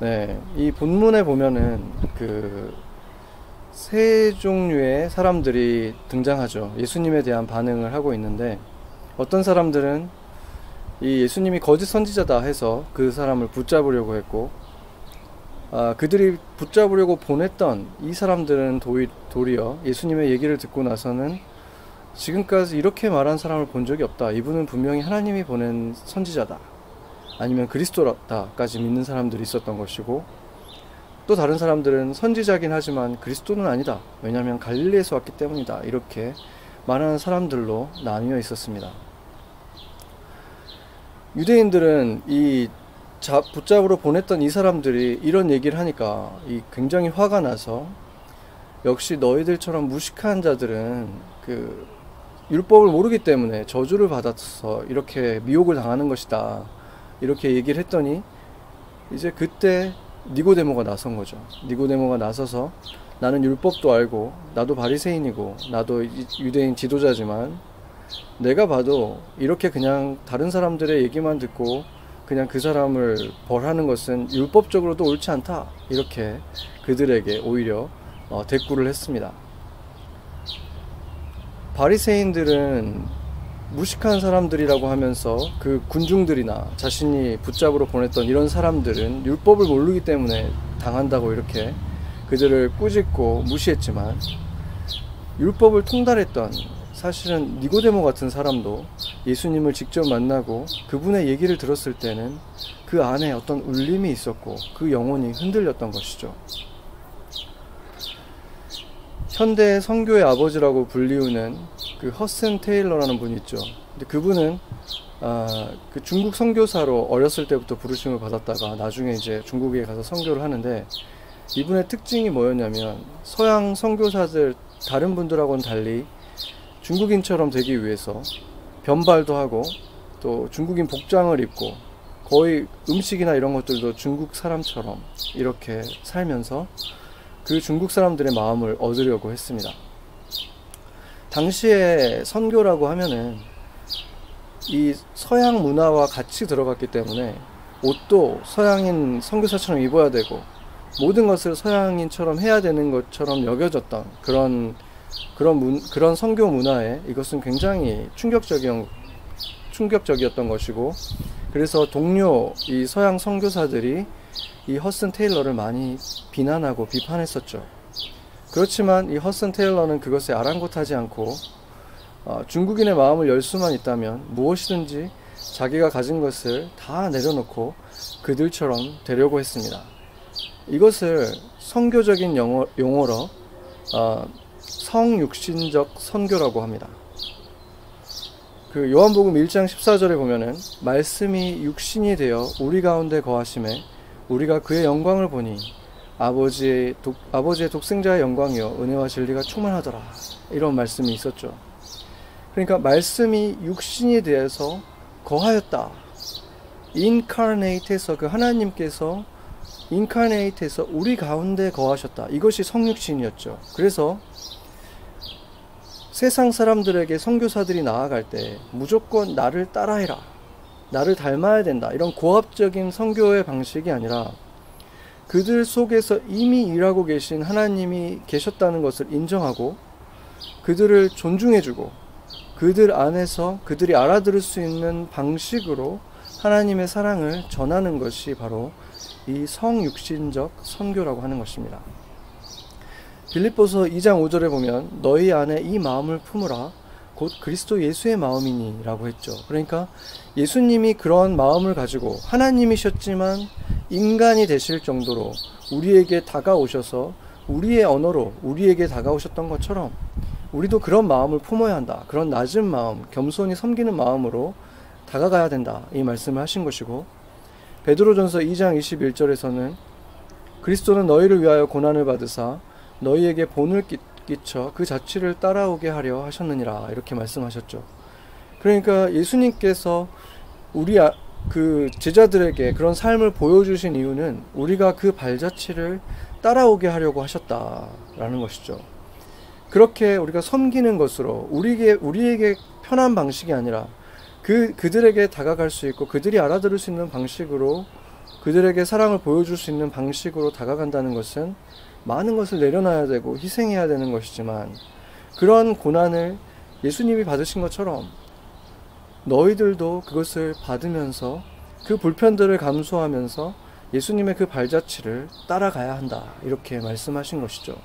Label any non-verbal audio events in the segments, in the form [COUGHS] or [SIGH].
네, 이 본문에 보면은 그 세 종류의 사람들이 등장하죠. 예수님에 대한 반응을 하고 있는데 어떤 사람들은 이 예수님이 거짓 선지자다 해서 그 사람을 붙잡으려고 했고 아, 그들이 붙잡으려고 보냈던 이 사람들은 도리, 도리어 예수님의 얘기를 듣고 나서는 지금까지 이렇게 말한 사람을 본 적이 없다. 이분은 분명히 하나님이 보낸 선지자다. 아니면 그리스도다까지 믿는 사람들이 있었던 것이고 또 다른 사람들은 선지자긴 하지만 그리스도는 아니다. 왜냐하면 갈릴리에서 왔기 때문이다. 이렇게 말하는 사람들로 나뉘어 있었습니다. 유대인들은 이 자, 붙잡으러 보냈던 이 사람들이 이런 얘기를 하니까 이 굉장히 화가 나서 역시 너희들처럼 무식한 자들은 그 율법을 모르기 때문에 저주를 받아서 이렇게 미혹을 당하는 것이다. 이렇게 얘기를 했더니 이제 그때 니고데모가 나선 거죠. 니고데모가 나서서 나는 율법도 알고 나도 바리새인이고 나도 유대인 지도자지만 내가 봐도 이렇게 그냥 다른 사람들의 얘기만 듣고 그냥 그 사람을 벌하는 것은 율법적으로도 옳지 않다. 이렇게 그들에게 오히려 어, 대꾸를 했습니다. 바리새인들은 무식한 사람들이라고 하면서 그 군중들이나 자신이 붙잡으러 보냈던 이런 사람들은 율법을 모르기 때문에 당한다고 이렇게 그들을 꾸짖고 무시했지만 율법을 통달했던 사실은 니고데모 같은 사람도 예수님을 직접 만나고 그분의 얘기를 들었을 때는 그 안에 어떤 울림이 있었고 그 영혼이 흔들렸던 것이죠. 현대 성교의 아버지라고 불리우는 그 허슨 테일러라는 분이 있죠. 근데 그분은 아, 그 중국 선교사로 어렸을 때부터 부르심을 받았다가 나중에 이제 중국에 가서 선교를 하는데 이분의 특징이 뭐였냐면 서양 선교사들 다른 분들하고는 달리 중국인처럼 되기 위해서 변발도 하고 또 중국인 복장을 입고 거의 음식이나 이런 것들도 중국 사람처럼 이렇게 살면서 그 중국 사람들의 마음을 얻으려고 했습니다. 당시에 선교라고 하면은 이 서양 문화와 같이 들어갔기 때문에 옷도 서양인 선교사처럼 입어야 되고 모든 것을 서양인처럼 해야 되는 것처럼 여겨졌던 그런 그런 문, 그런 성교 문화에 이것은 굉장히 충격적인 충격적이었던 것이고 그래서 동료 이 서양 선교사들이 이 허슨 테일러를 많이 비난하고 비판했었죠. 그렇지만 이 허슨 테일러는 그것에 아랑곳하지 않고 어, 중국인의 마음을 열 수만 있다면 무엇이든지 자기가 가진 것을 다 내려놓고 그들처럼 되려고 했습니다. 이것을 성교적인 용어, 용어로 어, 성육신적 선교라고 합니다. 그 요한복음 1장 14절에 보면은 말씀이 육신이 되어 우리 가운데 거하심에 우리가 그의 영광을 보니 아버지의 독, 아버지의 독생자의 영광이요 은혜와 진리가 충만하더라 이런 말씀이 있었죠. 그러니까 말씀이 육신이 되어서 거하였다. 인카네이트에서 그 하나님께서 인카네이트에서 우리 가운데 거하셨다. 이것이 성육신이었죠. 그래서 세상 사람들에게 선교사들이 나아갈 때 무조건 나를 따라해라. 나를 닮아야 된다. 이런 고압적인 선교의 방식이 아니라 그들 속에서 이미 일하고 계신 하나님이 계셨다는 것을 인정하고 그들을 존중해주고 그들 안에서 그들이 알아들을 수 있는 방식으로 하나님의 사랑을 전하는 것이 바로 이 성육신적 선교라고 하는 것입니다. 빌립보서 2장 5절에 보면 너희 안에 이 마음을 품으라 곧 그리스도 예수의 마음이니라고 했죠. 그러니까 예수님이 그런 마음을 가지고 하나님이셨지만 인간이 되실 정도로 우리에게 다가오셔서 우리의 언어로 우리에게 다가오셨던 것처럼 우리도 그런 마음을 품어야 한다. 그런 낮은 마음, 겸손히 섬기는 마음으로 다가가야 된다. 이 말씀을 하신 것이고 베드로전서 2장 21절에서는 그리스도는 너희를 위하여 고난을 받으사 너희에게 본을 끼쳐 그 자취를 따라오게 하려 하셨느니라 이렇게 말씀하셨죠. 그러니까 예수님께서 우리 아, 그 제자들에게 그런 삶을 보여주신 이유는 우리가 그 발자취를 따라오게 하려고 하셨다라는 것이죠. 그렇게 우리가 섬기는 것으로 우리에게 우리에게 편한 방식이 아니라 그 그들에게 다가갈 수 있고 그들이 알아들을 수 있는 방식으로 그들에게 사랑을 보여줄 수 있는 방식으로 다가간다는 것은 많은 것을 내려놔야 되고 희생해야 되는 것이지만 그런 고난을 예수님이 받으신 것처럼 너희들도 그것을 받으면서 그 불편들을 감수하면서 예수님의 그 발자취를 따라가야 한다. 이렇게 말씀하신 것이죠.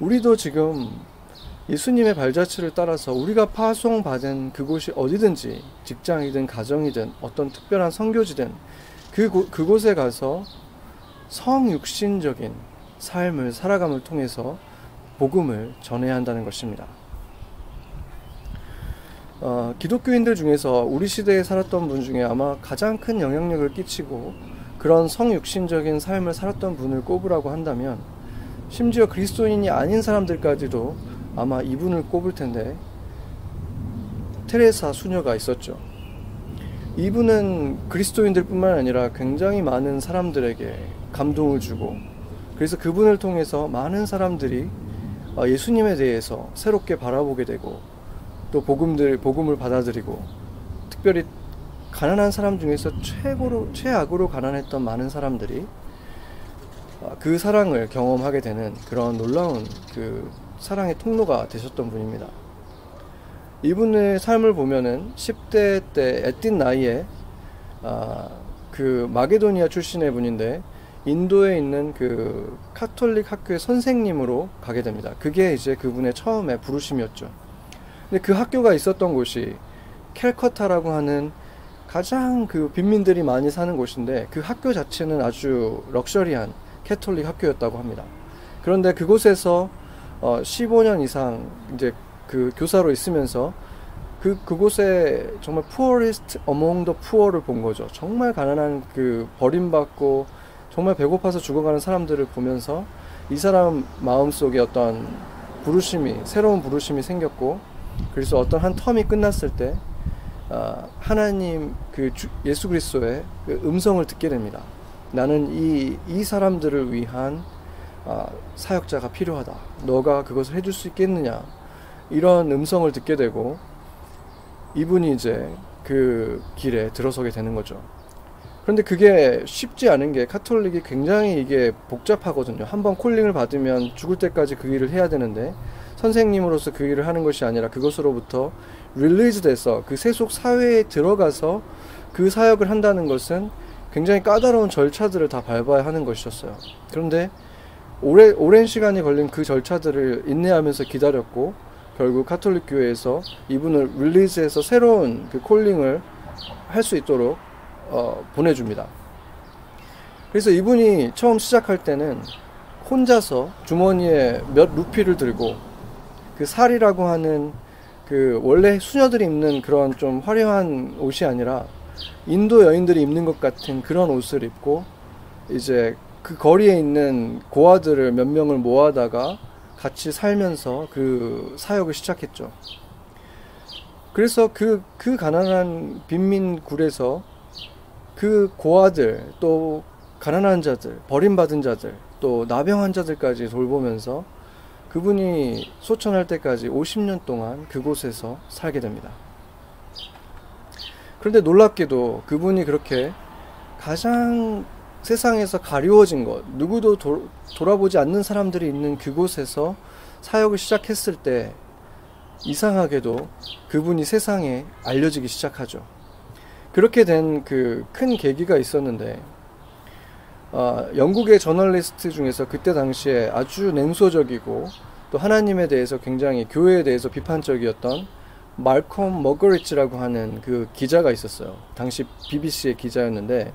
우리도 지금 예수님의 발자취를 따라서 우리가 파송받은 그곳이 어디든지 직장이든 가정이든 어떤 특별한 선교지든 그, 그곳에 가서 성육신적인 삶을 살아감을 통해서 복음을 전해야 한다는 것입니다. 어, 기독교인들 중에서 우리 시대에 살았던 분 중에 아마 가장 큰 영향력을 끼치고 그런 성육신적인 삶을 살았던 분을 꼽으라고 한다면 심지어 그리스도인이 아닌 사람들까지도 아마 이분을 꼽을 텐데 테레사 수녀가 있었죠. 이분은 그리스도인들뿐만 아니라 굉장히 많은 사람들에게 감동을 주고 그래서 그분을 통해서 많은 사람들이 어, 예수님에 대해서 새롭게 바라보게 되고 또 복음들 복음을 받아들이고 특별히 가난한 사람 중에서 최고로 최악으로 가난했던 많은 사람들이 어, 그 사랑을 경험하게 되는 그런 놀라운 그 사랑의 통로가 되셨던 분입니다. 이분의 삶을 보면은 10대 때 애띤 나이에 아, 그 마게도니아 출신의 분인데 인도에 있는 그 카톨릭 학교의 선생님으로 가게 됩니다. 그게 이제 그분의 처음에 부르심이었죠. 근데 그 학교가 있었던 곳이 캘커타라고 하는 가장 그 빈민들이 많이 사는 곳인데 그 학교 자체는 아주 럭셔리한 캐톨릭 학교였다고 합니다. 그런데 그곳에서 어 15년 이상 이제 그 교사로 있으면서 그 그곳에 정말 poorest among the poor를 본 거죠. 정말 가난한 그 버림받고 정말 배고파서 죽어가는 사람들을 보면서 이 사람 마음속에 어떤 부르심이 새로운 부르심이 생겼고 그래서 어떤 한 텀이 끝났을 때 어, 하나님 그 주, 예수 그리스도의 그 음성을 듣게 됩니다. 나는 이 이 사람들을 위한 어, 사역자가 필요하다. 너가 그것을 해줄 수 있겠느냐? 이런 음성을 듣게 되고 이분이 이제 그 길에 들어서게 되는 거죠. 그런데 그게 쉽지 않은 게 카톨릭이 굉장히 이게 복잡하거든요. 한번 calling을 받으면 죽을 때까지 그 일을 해야 되는데 선생님으로서 그 일을 하는 것이 아니라 그것으로부터 release 돼서 그 세속 사회에 들어가서 그 사역을 한다는 것은 굉장히 까다로운 절차들을 다 밟아야 하는 것이었어요. 그런데 오래, 오랜 시간이 걸린 그 절차들을 인내하면서 기다렸고 결국 카톨릭 교회에서 이분을 릴리즈해서 새로운 그 콜링을 할 수 있도록 어, 보내줍니다. 그래서 이분이 처음 시작할 때는 혼자서 주머니에 몇 루피를 들고 그 살이라고 하는 그 원래 수녀들이 입는 그런 좀 화려한 옷이 아니라 인도 여인들이 입는 것 같은 그런 옷을 입고 이제 그 거리에 있는 고아들을 몇 명을 모아다가 같이 살면서 그 사역을 시작했죠. 그래서 그, 그 가난한 빈민 굴에서 그 고아들, 또 가난한 자들, 버림받은 자들, 또 나병 환자들까지 돌보면서 그분이 소천할 때까지 50년 동안 그곳에서 살게 됩니다. 그런데 놀랍게도 그분이 그렇게 가장 세상에서 가리워진 것, 누구도 도, 돌아보지 않는 사람들이 있는 그곳에서 사역을 시작했을 때 이상하게도 그분이 세상에 알려지기 시작하죠. 그렇게 된 그 큰 계기가 있었는데, 어, 영국의 저널리스트 중에서 그때 당시에 아주 냉소적이고 또 하나님에 대해서 굉장히 교회에 대해서 비판적이었던 말콤 머거리치라고 하는 그 기자가 있었어요. 당시 BBC의 기자였는데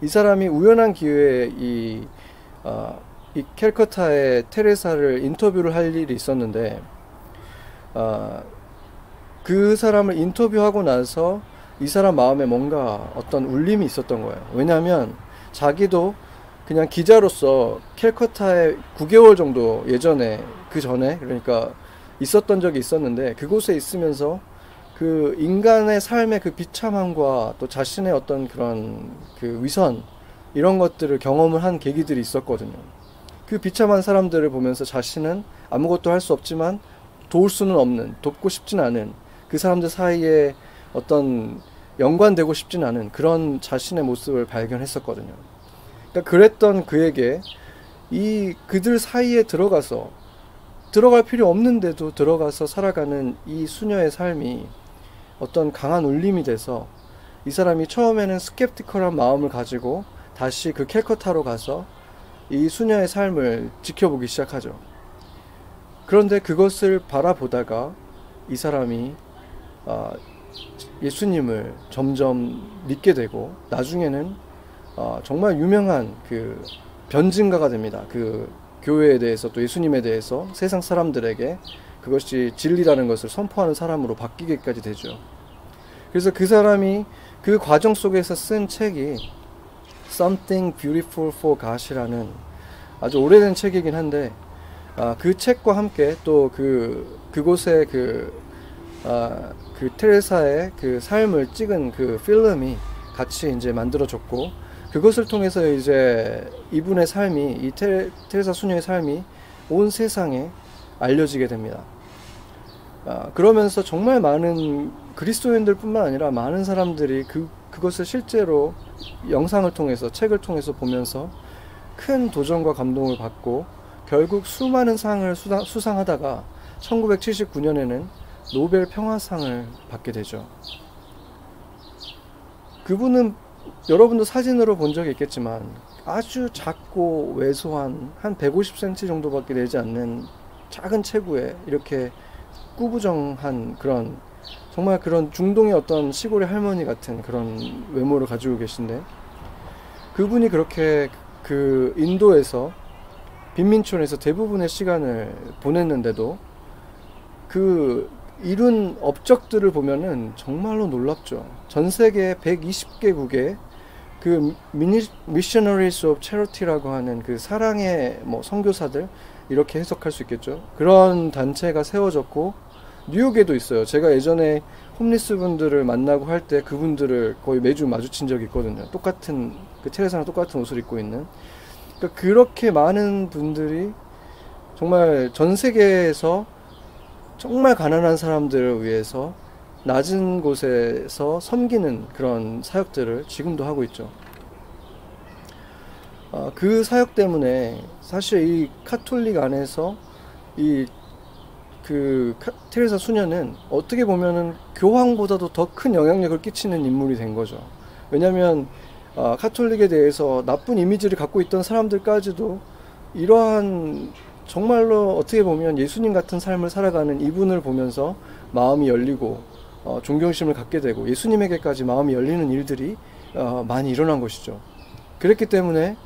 이 사람이 우연한 기회에 이, 어, 이 캘커타의 테레사를 인터뷰를 할 일이 있었는데 어, 그 사람을 인터뷰하고 나서 이 사람 마음에 뭔가 어떤 울림이 있었던 거예요. 왜냐하면 자기도 그냥 기자로서 캘커타에 9개월 정도 예전에 그 전에 그러니까 있었던 적이 있었는데 그곳에 있으면서 그 인간의 삶의 그 비참함과 또 자신의 어떤 그런 그 위선 이런 것들을 경험을 한 계기들이 있었거든요. 그 비참한 사람들을 보면서 자신은 아무것도 할 수 없지만 도울 수는 없는 돕고 싶진 않은 그 사람들 사이에 어떤 연관되고 싶진 않은 그런 자신의 모습을 발견했었거든요. 그러니까 그랬던 그에게 이 그들 사이에 들어가서 들어갈 필요 없는데도 들어가서 살아가는 이 수녀의 삶이 어떤 강한 울림이 돼서 이 사람이 처음에는 스캡티컬한 마음을 가지고 다시 그 캘커타로 가서 이 수녀의 삶을 지켜보기 시작하죠. 그런데 그것을 바라보다가 이 사람이 어, 예수님을 점점 믿게 되고 나중에는 어, 정말 유명한 그 변증가가 됩니다. 그 교회에 대해서 또 예수님에 대해서 세상 사람들에게 그것이 진리라는 것을 선포하는 사람으로 바뀌기까지 되죠. 그래서 그 사람이 그 과정 속에서 쓴 책이 Something Beautiful for God이라는 아주 오래된 책이긴 한데 아, 그 책과 함께 또 그 그곳에 그, 아, 그 테레사의 그 삶을 찍은 그 필름이 같이 이제 만들어졌고 그것을 통해서 이제 이분의 삶이 이 테레, 테레 사 수녀의 삶이 온 세상에 알려지게 됩니다. 아, 그러면서 정말 많은 그리스도인들뿐만 아니라 많은 사람들이 그 그것을 실제로 영상을 통해서 책을 통해서 보면서 큰 도전과 감동을 받고 결국 수많은 상을 수상, 하다가 1979년에는 노벨 평화상을 받게 되죠. 그분은 여러분도 사진으로 본 적이 있겠지만 아주 작고 왜소한 한 150cm 정도밖에 되지 않는 작은 체구에 이렇게 꾸부정한 그런 정말 그런 중동의 어떤 시골의 할머니 같은 그런 외모를 가지고 계신데 그분이 그렇게 그 인도에서 빈민촌에서 대부분의 시간을 보냈는데도 그 이룬 업적들을 보면은 정말로 놀랍죠. 전 세계 120개국의 그 Missionaries of Charity라고 하는 그 사랑의 뭐 선교사들 이렇게 해석할 수 있겠죠. 그런 단체가 세워졌고 뉴욕에도 있어요. 제가 예전에 홈리스 분들을 만나고 할 때 그분들을 거의 매주 마주친 적이 있거든요. 똑같은 그 테레사랑 똑같은 옷을 입고 있는. 그러니까 그렇게 많은 분들이 정말 전 세계에서 정말 가난한 사람들을 위해서 낮은 곳에서 섬기는 그런 사역들을 지금도 하고 있죠. 어, 그 사역 때문에 사실 이 카톨릭 안에서 이 그 테레사 수녀는 어떻게 보면은 교황보다도 더 큰 영향력을 끼치는 인물이 된 거죠. 왜냐하면 어, 카톨릭에 대해서 나쁜 이미지를 갖고 있던 사람들까지도 이러한 정말로 어떻게 보면 예수님 같은 삶을 살아가는 이분을 보면서 마음이 열리고 어, 존경심을 갖게 되고 예수님에게까지 마음이 열리는 일들이 어, 많이 일어난 것이죠. 그랬기 때문에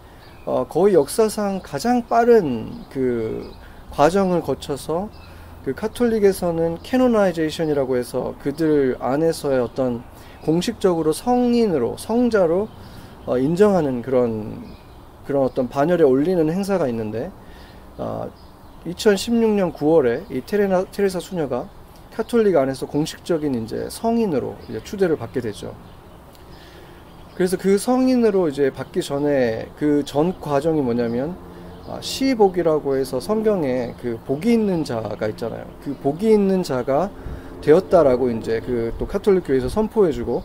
어, 거의 역사상 가장 빠른 그 과정을 거쳐서 그 카톨릭에서는 canonization이라고 해서 그들 안에서의 어떤 공식적으로 성인으로 성자로 어, 인정하는 그런 그런 어떤 반열에 올리는 행사가 있는데 어, 2016년 9월에 이 테레나, 테레사 수녀가 카톨릭 안에서 공식적인 이제 성인으로 이제 추대를 받게 되죠. 그래서 그 성인으로 이제 받기 전에 그 전 과정이 뭐냐면 아, 시복이라고 해서 성경에 그 복이 있는 자가 있잖아요. 그 복이 있는 자가 되었다라고 이제 그 또 카톨릭 교회에서 선포해주고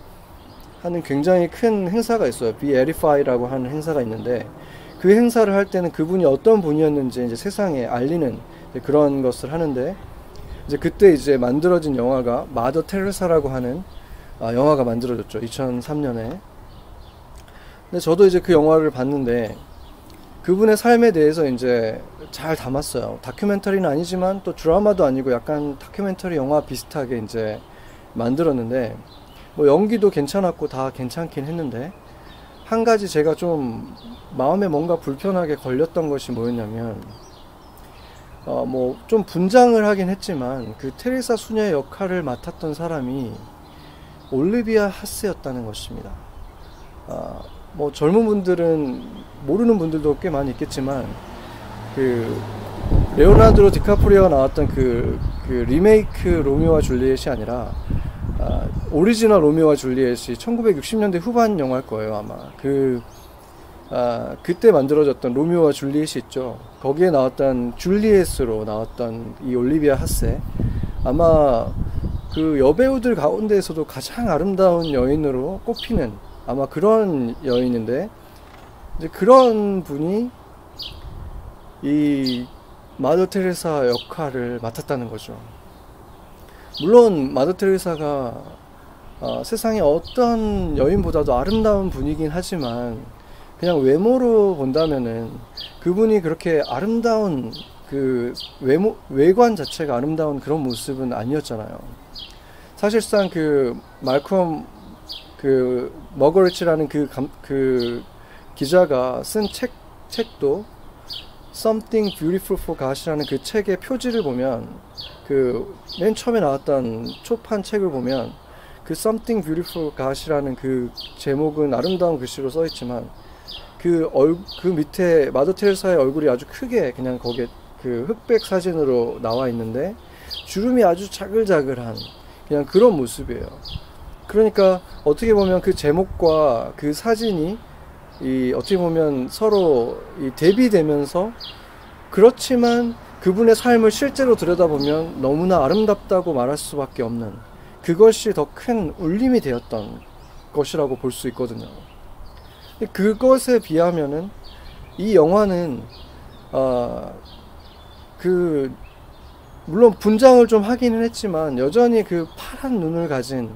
하는 굉장히 큰 행사가 있어요. Edify라고 하는 행사가 있는데 그 행사를 할 때는 그분이 어떤 분이었는지 이제 세상에 알리는 그런 것을 하는데 이제 그때 이제 만들어진 영화가 마더 테레사라고 하는 아, 영화가 만들어졌죠. 2003년에. 근데 저도 이제 그 영화를 봤는데 그분의 삶에 대해서 이제 잘 담았어요. 다큐멘터리는 아니지만 또 드라마도 아니고 약간 다큐멘터리 영화 비슷하게 이제 만들었는데 뭐 연기도 괜찮았고 다 괜찮긴 했는데 한 가지 제가 좀 마음에 뭔가 불편하게 걸렸던 것이 뭐였냐면 어 뭐 좀 분장을 하긴 했지만 그 테레사 수녀의 역할을 맡았던 사람이 올리비아 핫세였다는 것입니다. 어, 뭐 젊은 분들은 모르는 분들도 꽤 많이 있겠지만 그 레오나르도 디카프리오가 나왔던 그, 그 리메이크 로미오와 줄리엣이 아니라 아, 오리지널 로미오와 줄리엣이 1960년대 후반 영화일 거예요 아마. 그 아, 그때 만들어졌던 로미오와 줄리엣이 있죠. 거기에 나왔던 줄리엣으로 나왔던 이 올리비아 핫세. 아마 그 여배우들 가운데에서도 가장 아름다운 여인으로 꼽히는 아마 그런 여인인데 이제 그런 분이 이 마더 테레사 역할을 맡았다는 거죠. 물론 마더 테레사가 어, 세상의 어떤 여인보다도 아름다운 분이긴 하지만 그냥 외모로 본다면은 그분이 그렇게 아름다운 그 외모 외관 자체가 아름다운 그런 모습은 아니었잖아요. 사실상 그 말콤 그 머거리치라는 그, 감, 그 기자가 쓴 책 책도 Something Beautiful for God이라는 그 책의 표지를 보면 그 맨 처음에 나왔던 초판 책을 보면 그 Something Beautiful God이라는 그 제목은 아름다운 글씨로 써 있지만 그, 얼, 그 밑에 마더 테레사의 얼굴이 아주 크게 그냥 거기에 그 흑백 사진으로 나와 있는데 주름이 아주 자글자글한 그냥 그런 모습이에요. 그러니까 어떻게 보면 그 제목과 그 사진이 이 어떻게 보면 서로 이 대비되면서 그렇지만 그분의 삶을 실제로 들여다보면 너무나 아름답다고 말할 수밖에 없는 그것이 더 큰 울림이 되었던 것이라고 볼 수 있거든요. 그것에 비하면은 이 영화는 어, 그 물론 분장을 좀 하기는 했지만 여전히 그 파란 눈을 가진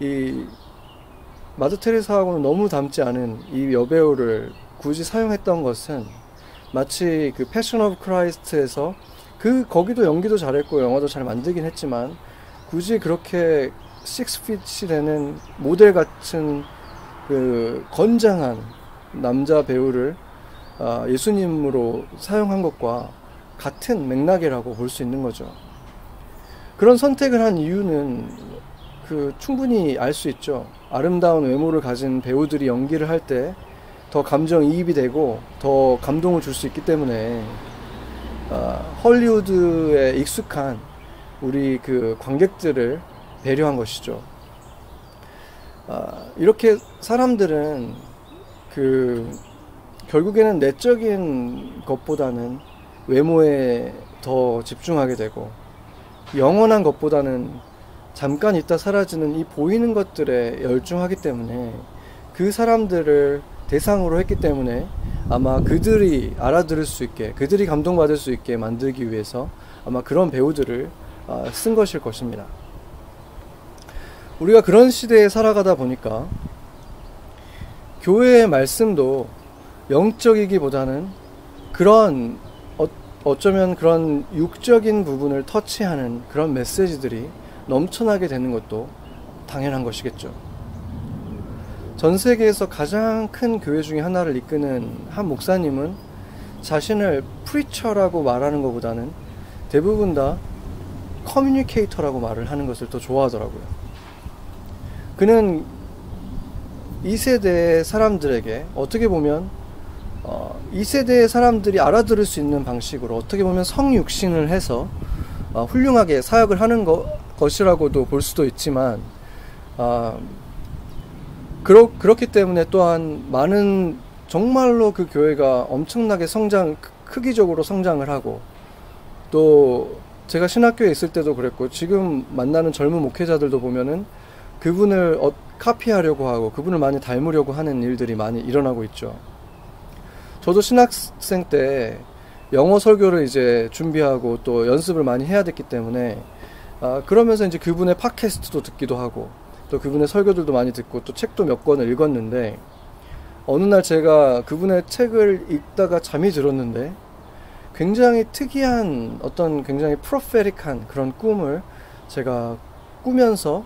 이 Mother 테레사하고는 너무 닮지 않은 이 여배우를 굳이 사용했던 것은 마치 그 Passion of Christ에서 그 거기도 연기도 잘했고 영화도 잘 만들긴 했지만 굳이 그렇게 식스핏이 되는 모델 같은 그 건장한 남자 배우를 아, 예수님으로 사용한 것과 같은 맥락이라고 볼 수 있는 거죠. 그런 선택을 한 이유는 그 충분히 알 수 있죠. 아름다운 외모를 가진 배우들이 연기를 할 때 더 감정 이입이 되고 더 감동을 줄 수 있기 때문에 어, 헐리우드에 익숙한 우리 그 관객들을 배려한 것이죠. 어, 이렇게 사람들은 그 결국에는 내적인 것보다는 외모에 더 집중하게 되고 영원한 것보다는 잠깐 있다 사라지는 이 보이는 것들에 열중하기 때문에 그 사람들을 대상으로 했기 때문에 아마 그들이 알아들을 수 있게 그들이 감동받을 수 있게 만들기 위해서 아마 그런 배우들을 아, 쓴 것일 것입니다. 우리가 그런 시대에 살아가다 보니까 교회의 말씀도 영적이기보다는 그런 어쩌면 그런 육적인 부분을 터치하는 그런 메시지들이 넘쳐나게 되는 것도 당연한 것이겠죠. 전 세계에서 가장 큰 교회 중에 하나를 이끄는 한 목사님은 자신을 preacher라고 말하는 것보다는 대부분 다 communicator라고 말을 하는 것을 더 좋아하더라고요. 그는 이 세대 사람들에게 어떻게 보면 어, 이 세대의 사람들이 알아들을 수 있는 방식으로 어떻게 보면 성육신을 해서 어, 훌륭하게 사역을 하는 거, 것이라고도 볼 수도 있지만 어, 그렇, 그렇기 때문에 또한 많은 정말로 그 교회가 엄청나게 성장 크기적으로 성장을 하고 또 제가 신학교에 있을 때도 그랬고 지금 만나는 젊은 목회자들도 보면은 그분을 어, 카피하려고 하고 그분을 많이 닮으려고 하는 일들이 많이 일어나고 있죠. 저도 신학생 때 영어 설교를 이제 준비하고 또 연습을 많이 해야 됐기 때문에 아, 그러면서 이제 그분의 팟캐스트도 듣기도 하고 또 그분의 설교들도 많이 듣고 또 책도 몇 권을 읽었는데 어느 날 제가 그분의 책을 읽다가 잠이 들었는데 굉장히 특이한 어떤 굉장히 프로페릭한 그런 꿈을 제가 꾸면서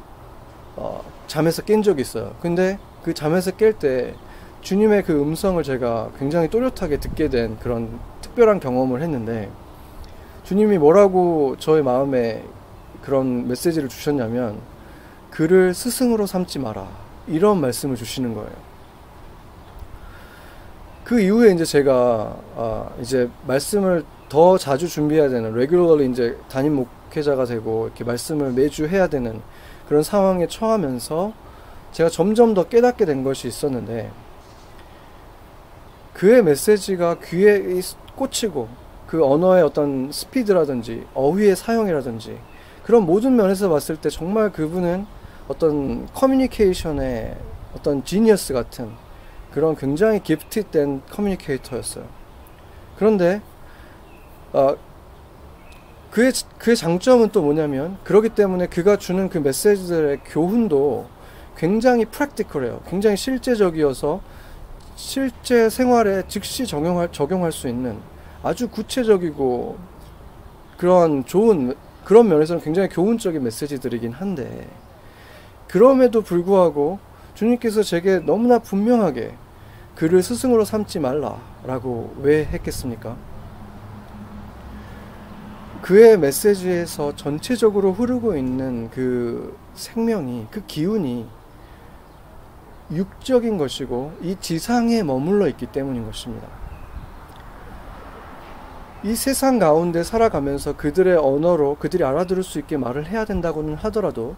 어, 잠에서 깬 적이 있어요. 근데 그 잠에서 깰 때 주님의 그 음성을 제가 굉장히 또렷하게 듣게 된 그런 특별한 경험을 했는데 주님이 뭐라고 저의 마음에 그런 메시지를 주셨냐면 그를 스승으로 삼지 마라 이런 말씀을 주시는 거예요. 그 이후에 이제 제가 아 이제 말씀을 더 자주 준비해야 되는 레귤러리 이제 담임 목회자가 되고 이렇게 말씀을 매주 해야 되는 그런 상황에 처하면서 제가 점점 더 깨닫게 된 것이 있었는데 그의 메시지가 귀에 꽂히고 그 언어의 어떤 스피드라든지 어휘의 사용이라든지 그런 모든 면에서 봤을 때 정말 그분은 어떤 커뮤니케이션의 어떤 지니어스 같은 그런 굉장히 기프티된 커뮤니케이터였어요. 그런데 어, 그의 그의 장점은 또 뭐냐면 그러기 때문에 그가 주는 그 메시지들의 교훈도 굉장히 프랙티컬해요. 굉장히 실제적이어서 실제 생활에 즉시 적용할 적용할 수 있는 아주 구체적이고 그런 좋은 그런 면에서는 굉장히 교훈적인 메시지들이긴 한데 그럼에도 불구하고 주님께서 제게 너무나 분명하게 그를 스승으로 삼지 말라라고 왜 했겠습니까? 그의 메시지에서 전체적으로 흐르고 있는 그 생명이, 그 기운이 육적인 것이고 이 지상에 머물러 있기 때문인 것입니다. 이 세상 가운데 살아가면서 그들의 언어로 그들이 알아들을 수 있게 말을 해야 된다고는 하더라도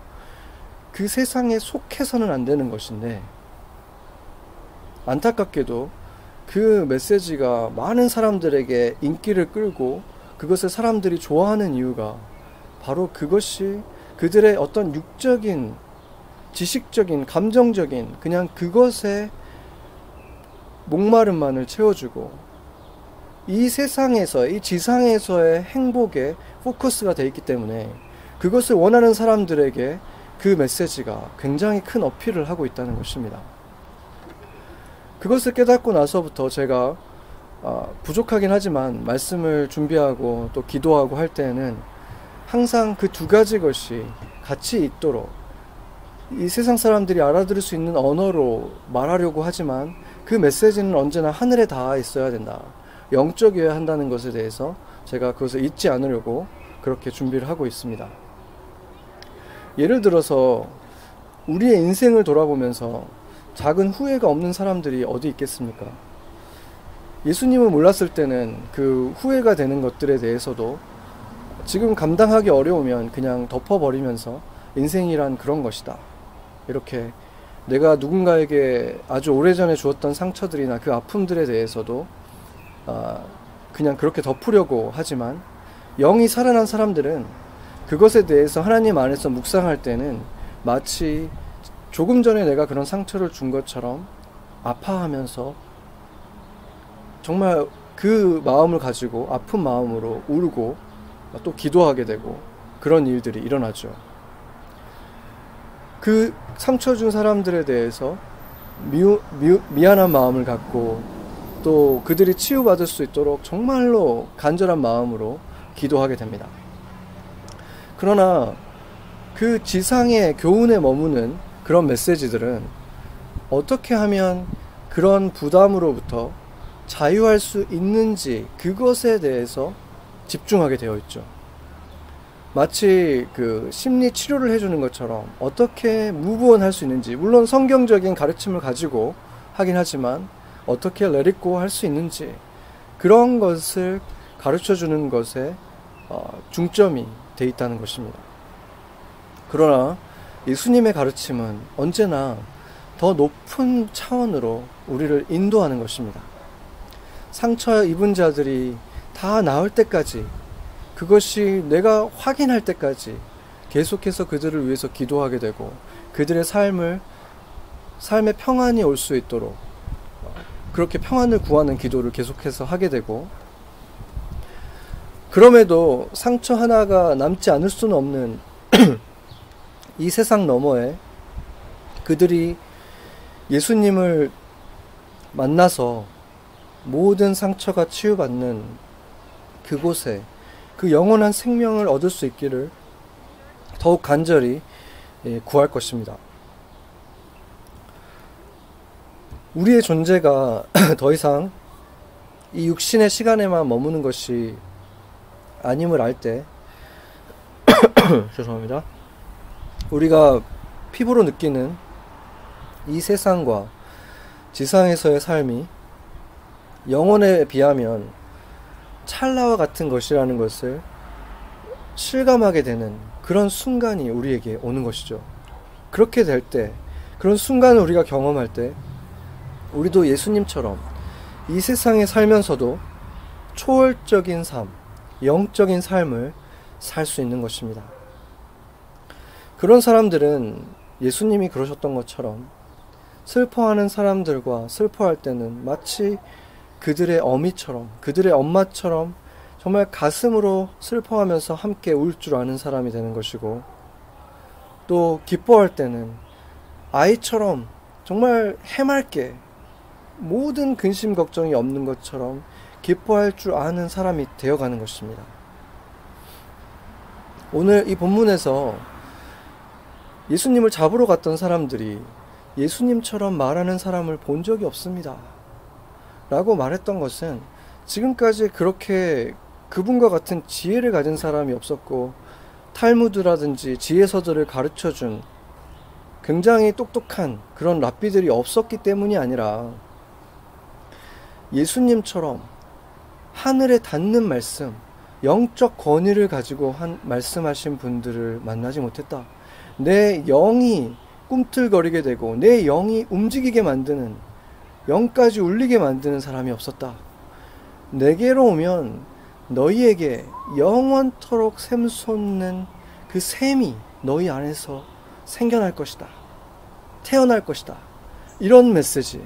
그 세상에 속해서는 안 되는 것인데 안타깝게도 그 메시지가 많은 사람들에게 인기를 끌고 그것을 사람들이 좋아하는 이유가 바로 그것이 그들의 어떤 육적인 지식적인 감정적인 그냥 그것에 목마름만을 채워주고 이 세상에서 이 지상에서의 행복에 포커스가 되어 있기 때문에 그것을 원하는 사람들에게 그 메시지가 굉장히 큰 어필을 하고 있다는 것입니다. 그것을 깨닫고 나서부터 제가 어, 부족하긴 하지만 말씀을 준비하고 또 기도하고 할 때는 항상 그 두 가지 것이 같이 있도록 이 세상 사람들이 알아들을 수 있는 언어로 말하려고 하지만 그 메시지는 언제나 하늘에 닿아 있어야 된다. 영적이어야 한다는 것에 대해서 제가 그것을 잊지 않으려고 그렇게 준비를 하고 있습니다. 예를 들어서 우리의 인생을 돌아보면서 작은 후회가 없는 사람들이 어디 있겠습니까? 예수님을 몰랐을 때는 그 후회가 되는 것들에 대해서도 지금 감당하기 어려우면 그냥 덮어버리면서 인생이란 그런 것이다. 이렇게 내가 누군가에게 아주 오래전에 주었던 상처들이나 그 아픔들에 대해서도 아, 그냥 그렇게 덮으려고 하지만 영이 살아난 사람들은 그것에 대해서 하나님 안에서 묵상할 때는 마치 조금 전에 내가 그런 상처를 준 것처럼 아파하면서 정말 그 마음을 가지고 아픈 마음으로 울고 또 기도하게 되고 그런 일들이 일어나죠. 그 상처 준 사람들에 대해서 미, 미, 미안한 마음을 갖고 또 그들이 치유받을 수 있도록 정말로 간절한 마음으로 기도하게 됩니다. 그러나 그 지상의 교훈에 머무는 그런 메시지들은 어떻게 하면 그런 부담으로부터 자유할 수 있는지 그것에 대해서 집중하게 되어 있죠. 마치 그 심리 치료를 해주는 것처럼 어떻게 무브온할 수 있는지 물론 성경적인 가르침을 가지고 하긴 하지만 어떻게 레리고 할 수 있는지 그런 것을 가르쳐 주는 것에 어, 중점이 돼 있다는 것입니다. 그러나 예수님의 가르침은 언제나 더 높은 차원으로 우리를 인도하는 것입니다. 상처 입은 자들이 다 나을 때까지 그것이 내가 확인할 때까지 계속해서 그들을 위해서 기도하게 되고 그들의 삶을 삶의 평안이 올 수 있도록 그렇게 평안을 구하는 기도를 계속해서 하게 되고 그럼에도 상처 하나가 남지 않을 수는 없는 [CLEARS THROAT] 이 세상 너머에 그들이 예수님을 만나서 모든 상처가 치유받는 그곳에 그 영원한 생명을 얻을 수 있기를 더욱 간절히 예, 구할 것입니다. 우리의 존재가 [CLEARS THROAT] 더 이상 이 육신의 시간에만 머무는 것이 아님을 알 때, [COUGHS] 죄송합니다. 우리가 피부로 느끼는 이 세상과 지상에서의 삶이 영혼에 비하면 찰나와 같은 것이라는 것을 실감하게 되는 그런 순간이 우리에게 오는 것이죠. 그렇게 될 때, 그런 순간을 우리가 경험할 때, 우리도 예수님처럼 이 세상에 살면서도 초월적인 삶, 영적인 삶을 살 수 있는 것입니다. 그런 사람들은 예수님이 그러셨던 것처럼 슬퍼하는 사람들과 슬퍼할 때는 마치 그들의 어미처럼, 그들의 엄마처럼 정말 가슴으로 슬퍼하면서 함께 울 줄 아는 사람이 되는 것이고, 또 기뻐할 때는 아이처럼 정말 해맑게 모든 근심 걱정이 없는 것처럼 기뻐할 줄 아는 사람이 되어가는 것입니다. 오늘 이 본문에서 예수님을 잡으러 갔던 사람들이 예수님처럼 말하는 사람을 본 적이 없습니다. 라고 말했던 것은 지금까지 그렇게 그분과 같은 지혜를 가진 사람이 없었고 탈무드라든지 지혜서들을 가르쳐 준 굉장히 똑똑한 그런 랍비들이 없었기 때문이 아니라 예수님처럼 하늘에 닿는 말씀, 영적 권위를 가지고 한 말씀하신 분들을 만나지 못했다. 내 영이 꿈틀거리게 되고 내 영이 움직이게 만드는 영까지 울리게 만드는 사람이 없었다. 내게로 오면 너희에게 영원토록 샘솟는 그 샘이 너희 안에서 생겨날 것이다. 태어날 것이다. 이런 메시지.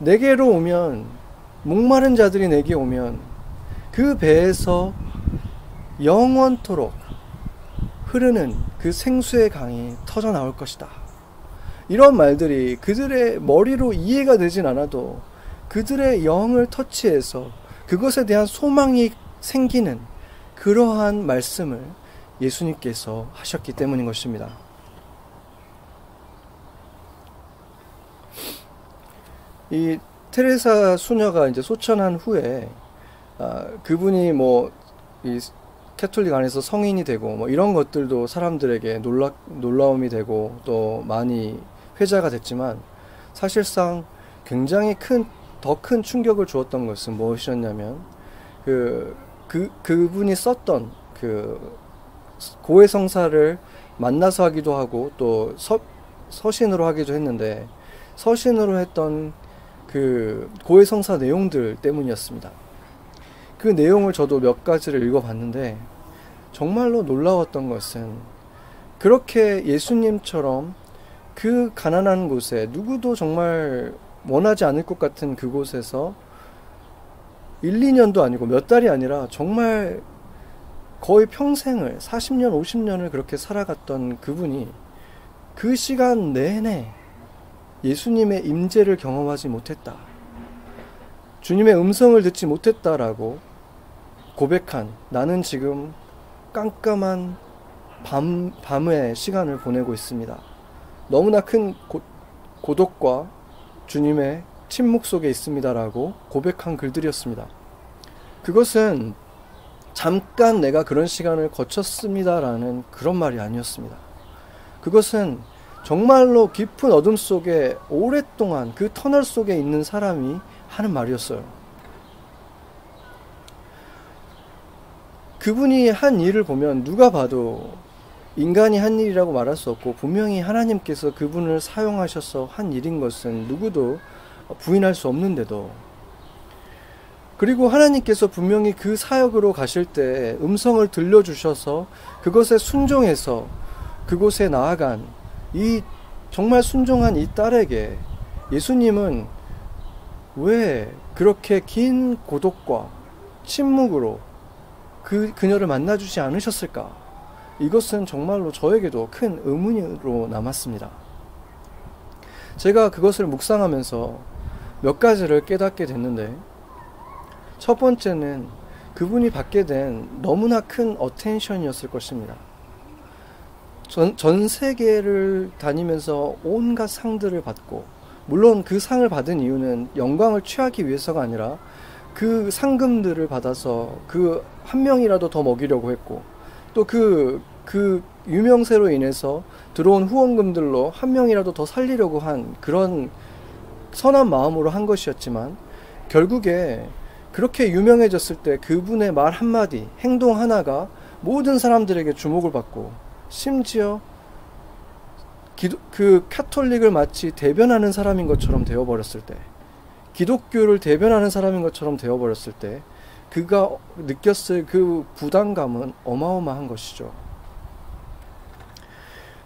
내게로 오면 목마른 자들이 내게 오면 그 배에서 영원토록 흐르는 그 생수의 강이 터져 나올 것이다. 이런 말들이 그들의 머리로 이해가 되진 않아도 그들의 영을 터치해서 그것에 대한 소망이 생기는 그러한 말씀을 예수님께서 하셨기 때문인 것입니다. 이 테레사 수녀가 이제 소천한 후에 아, 그분이 뭐 이 캐톨릭 안에서 성인이 되고 뭐 이런 것들도 사람들에게 놀라 놀라움이 되고 또 많이 회자가 됐지만 사실상 굉장히 큰 더 큰 충격을 주었던 것은 무엇이었냐면 그, 그 그분이 썼던 그 고해 성사를 만나서 하기도 하고 또 서, 서신으로 하기도 했는데 서신으로 했던 그 고해성사 내용들 때문이었습니다. 그 내용을 저도 몇 가지를 읽어봤는데 정말로 놀라웠던 것은 그렇게 예수님처럼 그 가난한 곳에 누구도 정말 원하지 않을 것 같은 그곳에서 1, 2년도 아니고 몇 달이 아니라 정말 거의 평생을 40년, 50년을 그렇게 살아갔던 그분이 그 시간 내내 예수님의 임재를 경험하지 못했다. 주님의 음성을 듣지 못했다라고 고백한 나는 지금 깜깜한 밤, 밤의 시간을 보내고 있습니다. 너무나 큰 고, 고독과 주님의 침묵 속에 있습니다라고 고백한 글들이었습니다. 그것은 잠깐 내가 그런 시간을 거쳤습니다라는 그런 말이 아니었습니다. 그것은 정말로 깊은 어둠 속에 오랫동안 그 터널 속에 있는 사람이 하는 말이었어요. 그분이 한 일을 보면 누가 봐도 인간이 한 일이라고 말할 수 없고 분명히 하나님께서 그분을 사용하셔서 한 일인 것은 누구도 부인할 수 없는데도 그리고 하나님께서 분명히 그 사역으로 가실 때 음성을 들려주셔서 그것에 순종해서 그곳에 나아간 이 정말 순종한 이 딸에게 예수님은 왜 그렇게 긴 고독과 침묵으로 그 그녀를 만나주지 않으셨을까? 이것은 정말로 저에게도 큰 의문으로 남았습니다. 제가 그것을 묵상하면서 몇 가지를 깨닫게 됐는데, 첫 번째는 그분이 받게 된 너무나 큰 어텐션이었을 것입니다. 전, 전 세계를 다니면서 온갖 상들을 받고, 물론 그 상을 받은 이유는 영광을 취하기 위해서가 아니라 그 상금들을 받아서 그 한 명이라도 더 먹이려고 했고, 또 그, 그 유명세로 인해서 들어온 후원금들로 한 명이라도 더 살리려고 한 그런 선한 마음으로 한 것이었지만, 결국에 그렇게 유명해졌을 때 그분의 말 한마디, 행동 하나가 모든 사람들에게 주목을 받고, 심지어 기도, 그 카톨릭을 마치 대변하는 사람인 것처럼 되어버렸을 때, 기독교를 대변하는 사람인 것처럼 되어버렸을 때, 그가 느꼈을 그 부담감은 어마어마한 것이죠.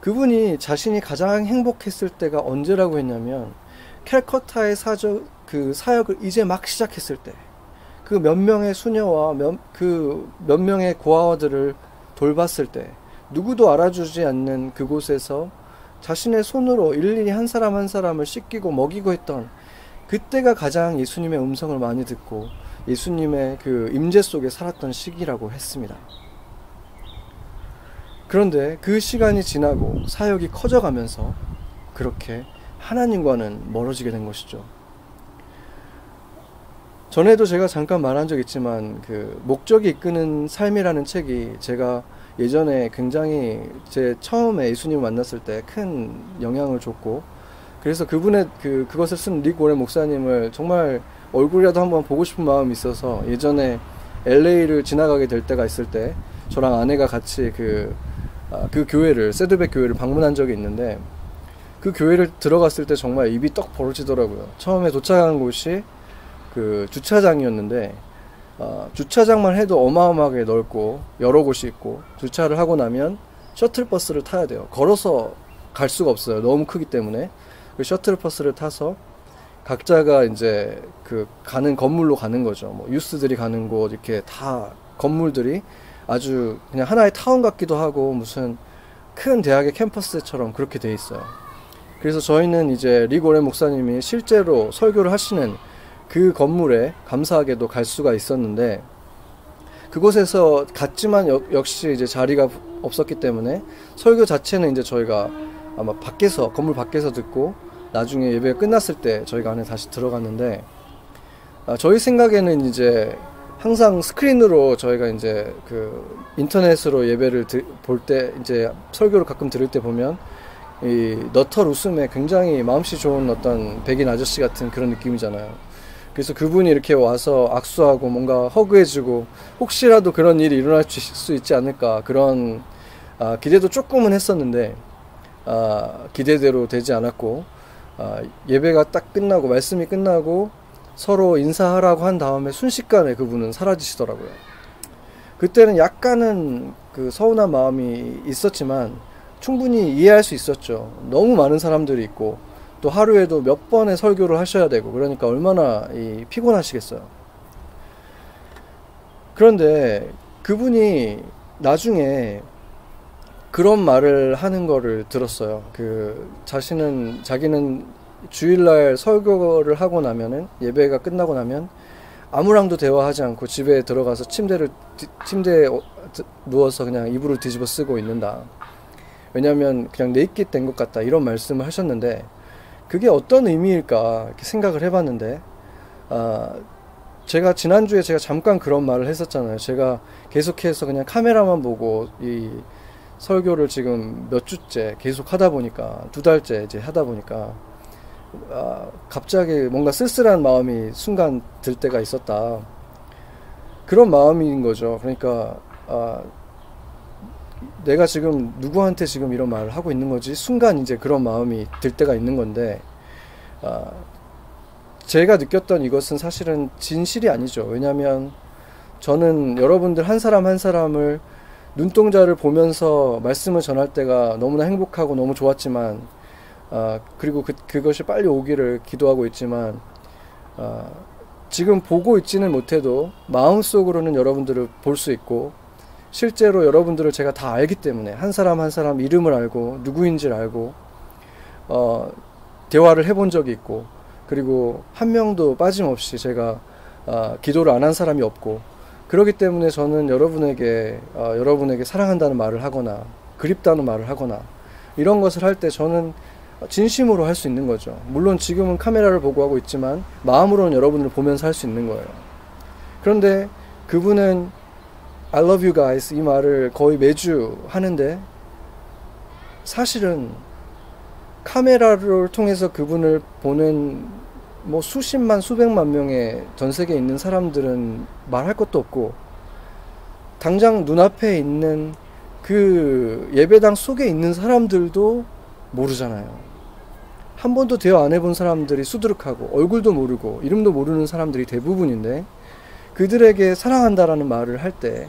그분이 자신이 가장 행복했을 때가 언제라고 했냐면 캘커타의 사적 그 사역을 이제 막 시작했을 때 그 몇 명의 수녀와 그몇 명의 고아들을 돌봤을 때 누구도 알아주지 않는 그곳에서 자신의 손으로 일일이 한 사람 한 사람을 씻기고 먹이고 했던 그때가 가장 예수님의 음성을 많이 듣고 예수님의 그 임재 속에 살았던 시기라고 했습니다. 그런데 그 시간이 지나고 사역이 커져가면서 그렇게 하나님과는 멀어지게 된 것이죠. 전에도 제가 잠깐 말한 적 있지만 그 목적이 이끄는 삶이라는 책이 제가 예전에 굉장히 제 처음에 예수님을 만났을 때 큰 영향을 줬고 그래서 그분의 그 그것을 쓴 릭 오렌 목사님을 정말 얼굴이라도 한번 보고 싶은 마음이 있어서 예전에 LA를 지나가게 될 때가 있을 때 저랑 아내가 같이 그, 아, 그 교회를 세드백 교회를 방문한 적이 있는데 그 교회를 들어갔을 때 정말 입이 떡 벌어지더라고요. 처음에 도착한 곳이 그 주차장이었는데 어, 주차장만 해도 어마어마하게 넓고 여러 곳이 있고 주차를 하고 나면 셔틀버스를 타야 돼요. 걸어서 갈 수가 없어요. 너무 크기 때문에 그 셔틀버스를 타서 각자가 이제 그 가는 건물로 가는 거죠. 뭐 유스들이 가는 곳 이렇게 다 건물들이 아주 그냥 하나의 타운 같기도 하고 무슨 큰 대학의 캠퍼스처럼 그렇게 돼 있어요. 그래서 저희는 이제 리고레 목사님이 실제로 설교를 하시는 그 건물에 감사하게도 갈 수가 있었는데 그곳에서 갔지만 역시 이제 자리가 없었기 때문에 설교 자체는 이제 저희가 아마 밖에서 건물 밖에서 듣고 나중에 예배가 끝났을 때 저희가 안에 다시 들어갔는데 아, 저희 생각에는 이제 항상 스크린으로 저희가 이제 그 인터넷으로 예배를 볼 때 이제 설교를 가끔 들을 때 보면 이 너털 웃음에 굉장히 마음씨 좋은 어떤 백인 아저씨 같은 그런 느낌이잖아요. 그래서 그분이 이렇게 와서 악수하고 뭔가 허그해주고 혹시라도 그런 일이 일어날 수 있지 않을까 그런 아, 기대도 조금은 했었는데 아, 기대대로 되지 않았고 아, 예배가 딱 끝나고 말씀이 끝나고 서로 인사하라고 한 다음에 순식간에 그분은 사라지시더라고요. 그때는 약간은 그 서운한 마음이 있었지만 충분히 이해할 수 있었죠. 너무 많은 사람들이 있고 또 하루에도 몇 번의 설교를 하셔야 되고 그러니까 얼마나 이 피곤하시겠어요. 그런데 그분이 나중에 그런 말을 하는 거를 들었어요. 그 자신은 자기는 주일날 설교를 하고 나면은 예배가 끝나고 나면 아무랑도 대화하지 않고 집에 들어가서 침대를 침대에 어, 누워서 그냥 이불을 뒤집어 쓰고 있는다. 왜냐하면 그냥 네이킷 된것 같다 이런 말씀을 하셨는데 그게 어떤 의미일까 이렇게 생각을 해봤는데 아, 제가 지난주에 제가 잠깐 그런 말을 했었잖아요. 제가 계속해서 그냥 카메라만 보고 이 설교를 지금 몇 주째 계속 하다 보니까 두 달째 이제 하다 보니까 아, 갑자기 뭔가 쓸쓸한 마음이 순간 들 때가 있었다. 그런 마음인 거죠. 그러니까 아, 내가 지금 누구한테 지금 이런 말을 하고 있는 거지? 순간 이제 그런 마음이 들 때가 있는 건데 아, 제가 느꼈던 이것은 사실은 진실이 아니죠. 왜냐하면 저는 여러분들 한 사람 한 사람을 눈동자를 보면서 말씀을 전할 때가 너무나 행복하고 너무 좋았지만 아, 그리고 그, 그것이 빨리 오기를 기도하고 있지만 아, 지금 보고 있지는 못해도 마음속으로는 여러분들을 볼 수 있고 실제로 여러분들을 제가 다 알기 때문에 한 사람 한 사람 이름을 알고 누구인지를 알고 어, 대화를 해본 적이 있고 그리고 한 명도 빠짐없이 제가 어, 기도를 안 한 사람이 없고 그렇기 때문에 저는 여러분에게 어, 여러분에게 사랑한다는 말을 하거나 그립다는 말을 하거나 이런 것을 할 때 저는 진심으로 할 수 있는 거죠. 물론 지금은 카메라를 보고 하고 있지만 마음으로는 여러분을 보면서 할 수 있는 거예요. 그런데 그분은 I love you guys 이 말을 거의 매주 하는데 사실은 카메라를 통해서 그분을 보는 뭐 수십만 수백만 명의 전 세계에 있는 사람들은 말할 것도 없고 당장 눈앞에 있는 그 예배당 속에 있는 사람들도 모르잖아요. 한 번도 대화 안 해본 사람들이 수두룩하고 얼굴도 모르고 이름도 모르는 사람들이 대부분인데 그들에게 사랑한다라는 말을 할 때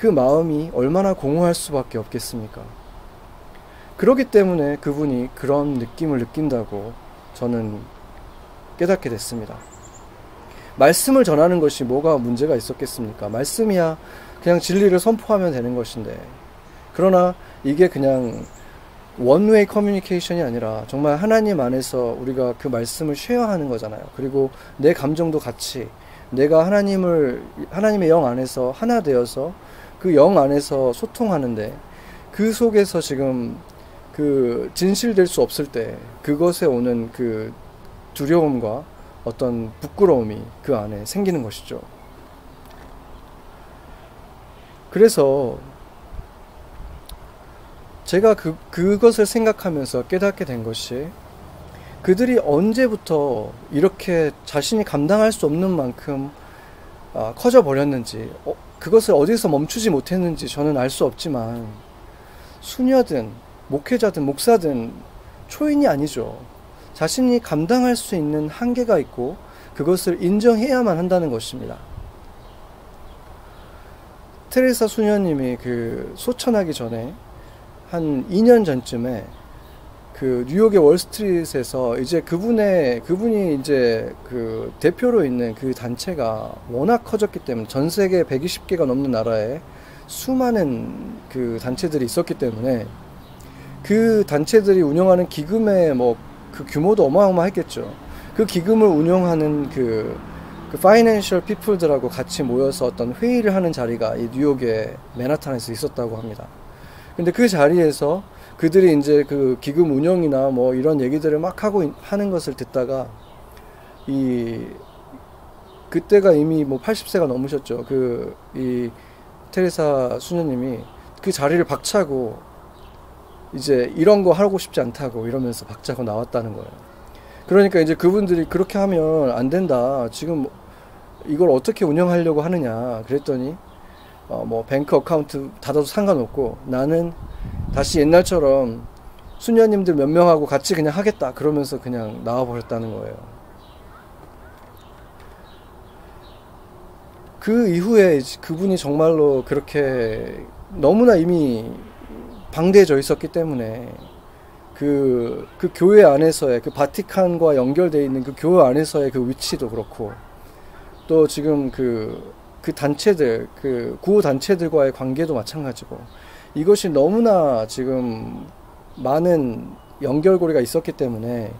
그 마음이 얼마나 공허할 수밖에 없겠습니까? 그렇기 때문에 그분이 그런 느낌을 느낀다고 저는 깨닫게 됐습니다. 말씀을 전하는 것이 뭐가 문제가 있었겠습니까? 말씀이야 그냥 진리를 선포하면 되는 것인데. 그러나 이게 그냥 원웨이 커뮤니케이션이 아니라 정말 하나님 안에서 우리가 그 말씀을 쉐어하는 거잖아요. 그리고 내 감정도 같이 내가 하나님을 하나님의 영 안에서 하나 되어서 그 영 안에서 소통하는데 그 속에서 지금 그 진실될 수 없을 때 그것에 오는 그 두려움과 어떤 부끄러움이 그 안에 생기는 것이죠. 그래서 제가 그, 그것을 생각하면서 깨닫게 된 것이 그들이 언제부터 이렇게 자신이 감당할 수 없는 만큼 아, 커져 버렸는지, 어, 그것을 어디서 멈추지 못했는지 저는 알 수 없지만, 수녀든, 목회자든, 목사든, 초인이 아니죠. 자신이 감당할 수 있는 한계가 있고, 그것을 인정해야만 한다는 것입니다. 테레사 수녀님이 그 소천하기 전에 한 2년 전쯤에 그 뉴욕의 월스트리트에서 이제 그분의 그분이 이제 그 대표로 있는 그 단체가 워낙 커졌기 때문에 전 세계 120개가 넘는 나라에 수많은 그 단체들이 있었기 때문에 그 단체들이 운영하는 기금의 뭐 그 규모도 어마어마했겠죠. 그 기금을 운영하는 그, 그 파이낸셜 피플들하고 같이 모여서 어떤 회의를 하는 자리가 이 뉴욕의 맨하탄에서 있었다고 합니다. 근데 그 자리에서 그들이 이제 그 기금 운영이나 뭐 이런 얘기들을 막 하고 하는 것을 듣다가 이 그때가 이미 뭐 80세가 넘으셨죠. 그 이 테레사 수녀님이 그 자리를 박차고 이제 이런 거 하고 싶지 않다고 이러면서 박차고 나왔다는 거예요. 그러니까 이제 그분들이 그렇게 하면 안 된다. 지금 이걸 어떻게 운영하려고 하느냐. 그랬더니 어 뭐 bank account 닫아도 상관없고 나는 다시 옛날처럼 수녀님들 몇 명하고 같이 그냥 하겠다 그러면서 그냥 나와버렸다는 거예요. 그 이후에 그분이 정말로 그렇게 너무나 이미 방대해져 있었기 때문에 그, 그 교회 안에서의 그 바티칸과 연결되어 있는 그 교회 안에서의 그 위치도 그렇고 또 지금 그, 그 단체들, 그 구호 단체들과의 관계도 마찬가지고 이것이 너무나 지금 많은 연결고리가 있었기 때문에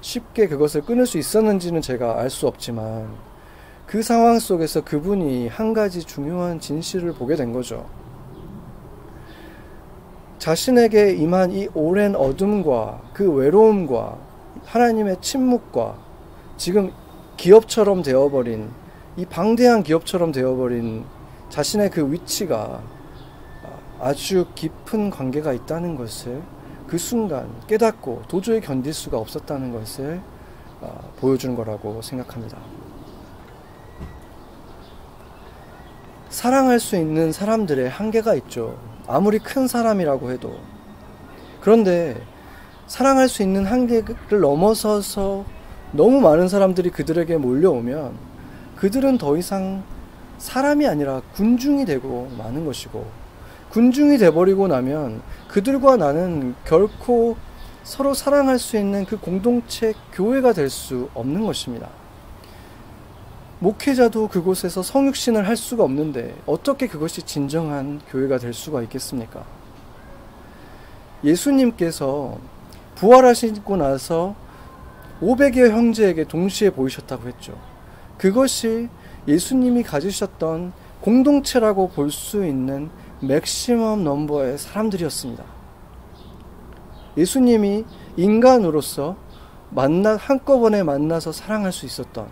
쉽게 그것을 끊을 수 있었는지는 제가 알 수 없지만 그 상황 속에서 그분이 한 가지 중요한 진실을 보게 된 거죠. 자신에게 임한 이 오랜 어둠과 그 외로움과 하나님의 침묵과 지금 기업처럼 되어버린 이 방대한 기업처럼 되어버린 자신의 그 위치가 아주 깊은 관계가 있다는 것을 그 순간 깨닫고 도저히 견딜 수가 없었다는 것을 어, 보여주는 거라고 생각합니다. 사랑할 수 있는 사람들의 한계가 있죠. 아무리 큰 사람이라고 해도. 그런데 사랑할 수 있는 한계를 넘어서서 너무 많은 사람들이 그들에게 몰려오면 그들은 더 이상 사람이 아니라 군중이 되고 마는 것이고 군중이 돼버리고 나면 그들과 나는 결코 서로 사랑할 수 있는 그 공동체 교회가 될 수 없는 것입니다. 목회자도 그곳에서 성육신을 할 수가 없는데 어떻게 그것이 진정한 교회가 될 수가 있겠습니까? 예수님께서 부활하시고 나서 500여 형제에게 동시에 보이셨다고 했죠. 그것이 예수님이 가지셨던 공동체라고 볼 수 있는 맥시멈 넘버의 사람들이었습니다. 예수님이 인간으로서 만나 한꺼번에 만나서 사랑할 수 있었던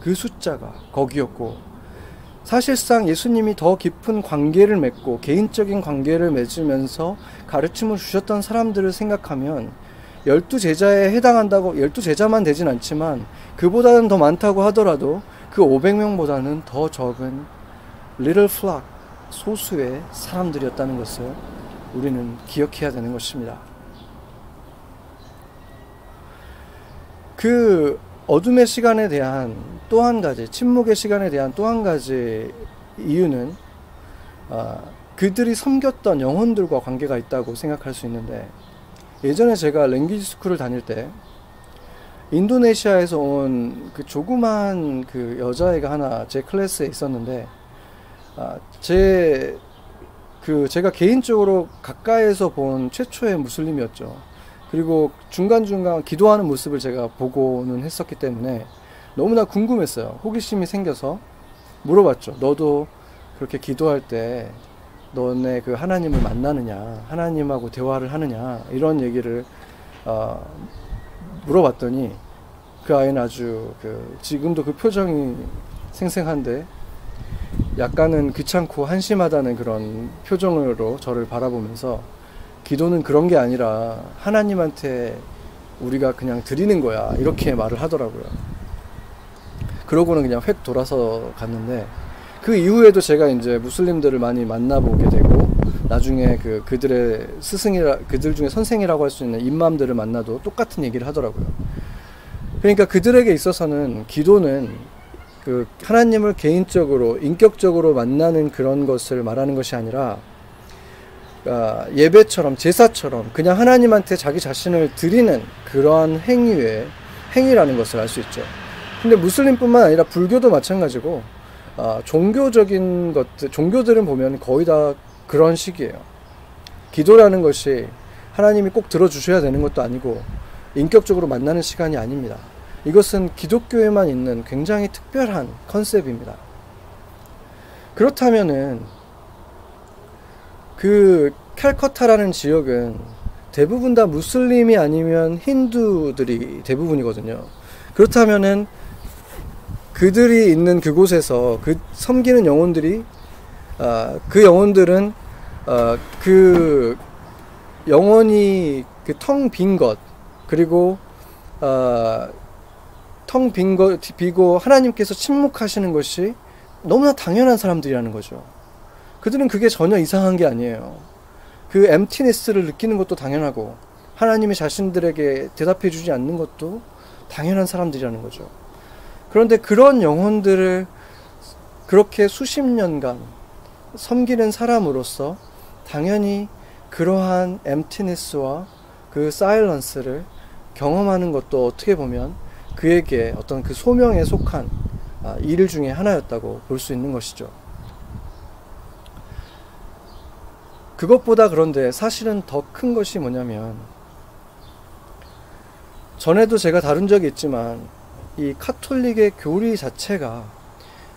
그 숫자가 거기였고 사실상 예수님이 더 깊은 관계를 맺고 개인적인 관계를 맺으면서 가르침을 주셨던 사람들을 생각하면 열두 제자에 해당한다고 열두 제자만 되진 않지만 그보다는 더 많다고 하더라도 그 500명보다는 더 적은 little flock 소수의 사람들이었다는 것을 우리는 기억해야 되는 것입니다. 그 어둠의 시간에 대한 또 한 가지, 침묵의 시간에 대한 또 한 가지 이유는 어, 그들이 섬겼던 영혼들과 관계가 있다고 생각할 수 있는데 예전에 제가 랭귀지 스쿨을 다닐 때 인도네시아에서 온 그 조그만 그 여자애가 하나 제 클래스에 있었는데 아, 제 그 제가 개인적으로 가까이에서 본 최초의 무슬림이었죠. 그리고 중간중간 기도하는 모습을 제가 보고는 했었기 때문에 너무나 궁금했어요. 호기심이 생겨서 물어봤죠. 너도 그렇게 기도할 때 너네 그 하나님을 만나느냐, 하나님하고 대화를 하느냐, 이런 얘기를 어, 물어봤더니 그 아이는 아주 그 지금도 그 표정이 생생한데 약간은 귀찮고 한심하다는 그런 표정으로 저를 바라보면서 기도는 그런 게 아니라 하나님한테 우리가 그냥 드리는 거야 이렇게 말을 하더라고요. 그러고는 그냥 획 돌아서 갔는데 그 이후에도 제가 이제 무슬림들을 많이 만나보게 되고 나중에 그 그들의 스승이라 그들 중에 선생이라고 할 수 있는 임맘들을 만나도 똑같은 얘기를 하더라고요. 그러니까 그들에게 있어서는 기도는 그 하나님을 개인적으로 인격적으로 만나는 그런 것을 말하는 것이 아니라 아, 예배처럼 제사처럼 그냥 하나님한테 자기 자신을 드리는 그러한 행위의 행위라는 것을 알 수 있죠. 근데 무슬림뿐만 아니라 불교도 마찬가지고 아, 종교적인 것들 종교들은 보면 거의 다 그런 식이에요. 기도라는 것이 하나님이 꼭 들어주셔야 되는 것도 아니고 인격적으로 만나는 시간이 아닙니다. 이것은 기독교에만 있는 굉장히 특별한 컨셉입니다. 그렇다면은 그 캘커타라는 지역은 대부분 다 무슬림이 아니면 힌두들이 대부분이거든요. 그렇다면은 그들이 있는 그곳에서 그 섬기는 영혼들이 아, 그 영혼들은 아, 그 영혼이 그 텅 빈 것 그리고 아, 텅빈 것 비고 하나님께서 침묵하시는 것이 너무나 당연한 사람들이라는 거죠. 그들은 그게 전혀 이상한 게 아니에요. 그 엠티네스를 느끼는 것도 당연하고 하나님이 자신들에게 대답해 주지 않는 것도 당연한 사람들이라는 거죠. 그런데 그런 영혼들을 그렇게 수십 년간 섬기는 사람으로서 당연히 그러한 엠티네스와 그 사일런스를 경험하는 것도 어떻게 보면 그에게 어떤 그 소명에 속한 아, 일 중에 하나였다고 볼 수 있는 것이죠. 그것보다 그런데 사실은 더 큰 것이 뭐냐면 전에도 제가 다룬 적이 있지만 이 카톨릭의 교리 자체가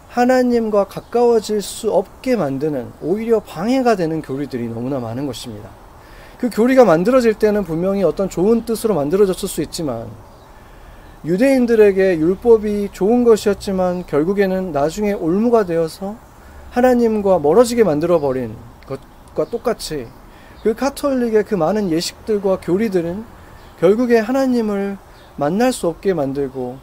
하나님과 가까워질 수 없게 만드는 오히려 방해가 되는 교리들이 너무나 많은 것입니다. 그 교리가 만들어질 때는 분명히 어떤 좋은 뜻으로 만들어졌을 수 있지만 유대인들에게 율법이 좋은 것이었지만 결국에는 나중에 올무가 되어서 하나님과 멀어지게 만들어 버린 것과 똑같이 그 카톨릭의 그 많은 예식들과 교리들은 결국에 하나님을 만날 수 없게 만들고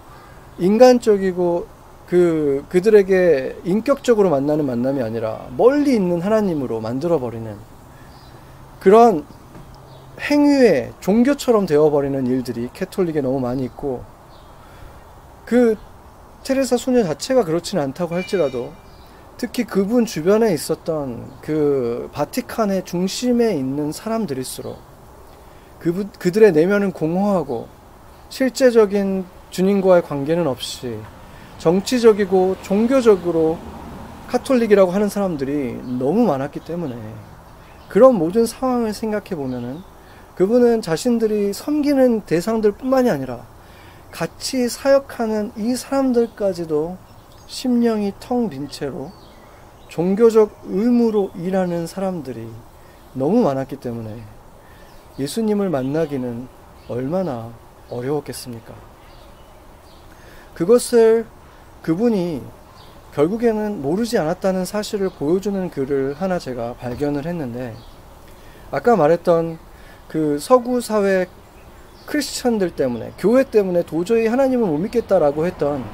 인간적이고 그 그들에게 인격적으로 만나는 만남이 아니라 멀리 있는 하나님으로 만들어 버리는 그런 행위의 종교처럼 되어 버리는 일들이 캐톨릭에 너무 많이 있고 그 테레사 소녀 자체가 그렇지는 않다고 할지라도 특히 그분 주변에 있었던 그 바티칸의 중심에 있는 사람들일수록 그 그들의 내면은 공허하고 실제적인 주님과의 관계는 없이 정치적이고 종교적으로 카톨릭이라고 하는 사람들이 너무 많았기 때문에 그런 모든 상황을 생각해 보면은 그분은 자신들이 섬기는 대상들 뿐만이 아니라 같이 사역하는 이 사람들까지도 심령이 텅 빈 채로 종교적 의무로 일하는 사람들이 너무 많았기 때문에 예수님을 만나기는 얼마나 어려웠겠습니까? 그것을 그분이 결국에는 모르지 않았다는 사실을 보여주는 글을 하나 제가 발견을 했는데 아까 말했던 그 서구 사회 크리스천들 때문에 교회 때문에 도저히 하나님을 못 믿겠다라고 했던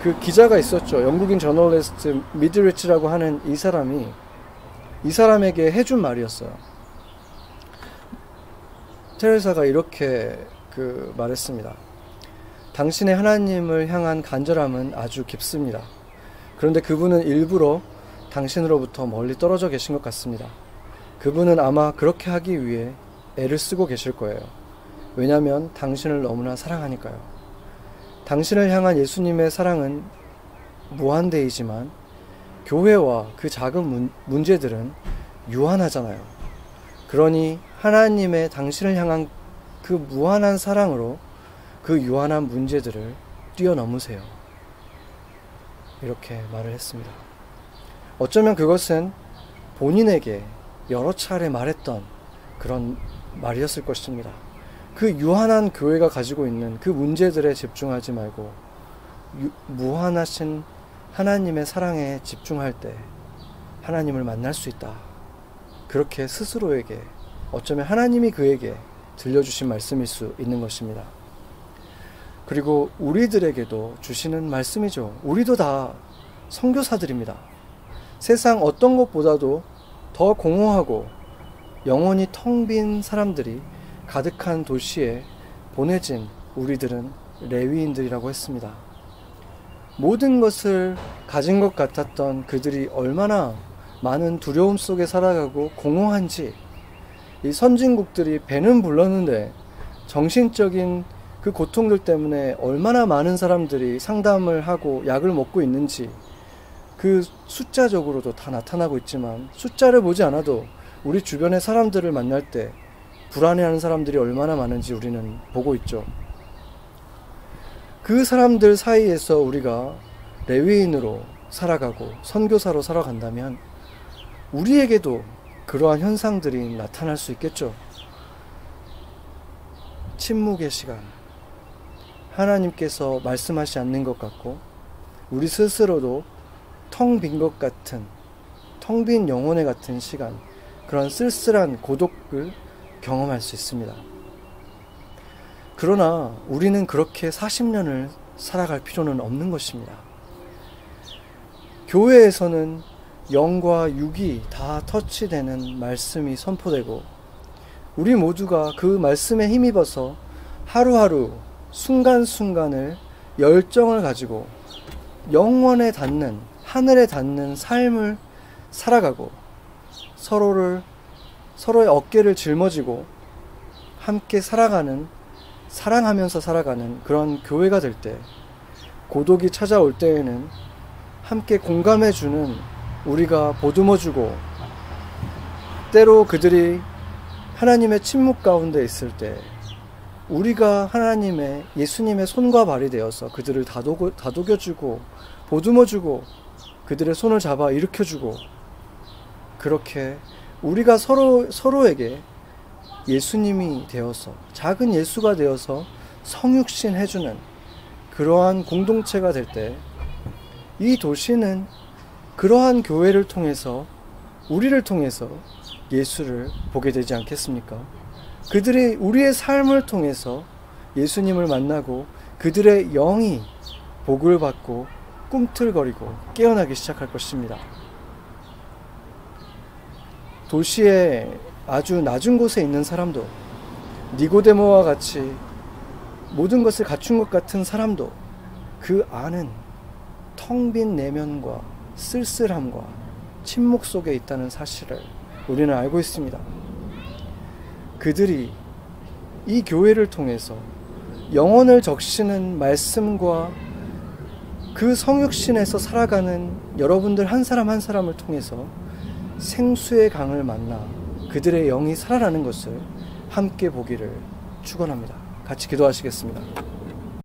그 기자가 있었죠. 영국인 저널리스트 미드리치라고 하는 이 사람이 이 사람에게 해준 말이었어요. 테레사가 이렇게 그 말했습니다. 당신의 하나님을 향한 간절함은 아주 깊습니다. 그런데 그분은 일부러 당신으로부터 멀리 떨어져 계신 것 같습니다. 그분은 아마 그렇게 하기 위해 애를 쓰고 계실 거예요. 왜냐하면 당신을 너무나 사랑하니까요. 당신을 향한 예수님의 사랑은 무한대이지만 교회와 그 작은 문, 문제들은 유한하잖아요. 그러니 하나님의 당신을 향한 그 무한한 사랑으로 그 유한한 문제들을 뛰어넘으세요. 이렇게 말을 했습니다. 어쩌면 그것은 본인에게 여러 차례 말했던 그런 말이었을 것입니다. 그 유한한 교회가 가지고 있는 그 문제들에 집중하지 말고 유, 무한하신 하나님의 사랑에 집중할 때 하나님을 만날 수 있다. 그렇게 스스로에게 어쩌면 하나님이 그에게 들려주신 말씀일 수 있는 것입니다. 그리고 우리들에게도 주시는 말씀이죠. 우리도 다 선교사들입니다. 세상 어떤 것보다도 더 공허하고 영혼이 텅 빈 사람들이 가득한 도시에 보내진 우리들은 레위인들이라고 했습니다. 모든 것을 가진 것 같았던 그들이 얼마나 많은 두려움 속에 살아가고 공허한지 이 선진국들이 배는 불렀는데 정신적인 그 고통들 때문에 얼마나 많은 사람들이 상담을 하고 약을 먹고 있는지 그 숫자적으로도 다 나타나고 있지만 숫자를 보지 않아도 우리 주변의 사람들을 만날 때 불안해하는 사람들이 얼마나 많은지 우리는 보고 있죠. 그 사람들 사이에서 우리가 레위인으로 살아가고 선교사로 살아간다면 우리에게도 그러한 현상들이 나타날 수 있겠죠. 침묵의 시간. 하나님께서 말씀하지 않는 것 같고, 우리 스스로도 텅 빈 것 같은, 텅 빈 영혼의 같은 시간, 그런 쓸쓸한 고독을 경험할 수 있습니다. 그러나 우리는 그렇게 40년을 살아갈 필요는 없는 것입니다. 교회에서는 영과 육이 다 터치되는 말씀이 선포되고 우리 모두가 그 말씀에 힘입어서 하루하루 순간순간을 열정을 가지고 영원에 닿는 하늘에 닿는 삶을 살아가고 서로를 서로의 어깨를 짊어지고 함께 살아가는 사랑하면서 살아가는 그런 교회가 될 때 고독이 찾아올 때에는 함께 공감해 주는 우리가 보듬어 주고 때로 그들이 하나님의 침묵 가운데 있을 때 우리가 하나님의 예수님의 손과 발이 되어서 그들을 다독여, 다독여 주고 보듬어 주고 그들의 손을 잡아 일으켜 주고 그렇게 우리가 서로 서로에게 예수님이 되어서 작은 예수가 되어서 성육신 해주는 그러한 공동체가 될 때 이 도시는 그러한 교회를 통해서 우리를 통해서 예수를 보게 되지 않겠습니까? 그들이 우리의 삶을 통해서 예수님을 만나고 그들의 영이 복을 받고 꿈틀거리고 깨어나기 시작할 것입니다. 도시의 아주 낮은 곳에 있는 사람도 니고데모와 같이 모든 것을 갖춘 것 같은 사람도 그 안은 텅 빈 내면과 쓸쓸함과 침묵 속에 있다는 사실을 우리는 알고 있습니다. 그들이 이 교회를 통해서 영혼을 적시는 말씀과 그 성육신에서 살아가는 여러분들 한 사람 한 사람을 통해서 생수의 강을 만나 그들의 영이 살아나는 것을 함께 보기를 축원합니다. 같이 기도하시겠습니다.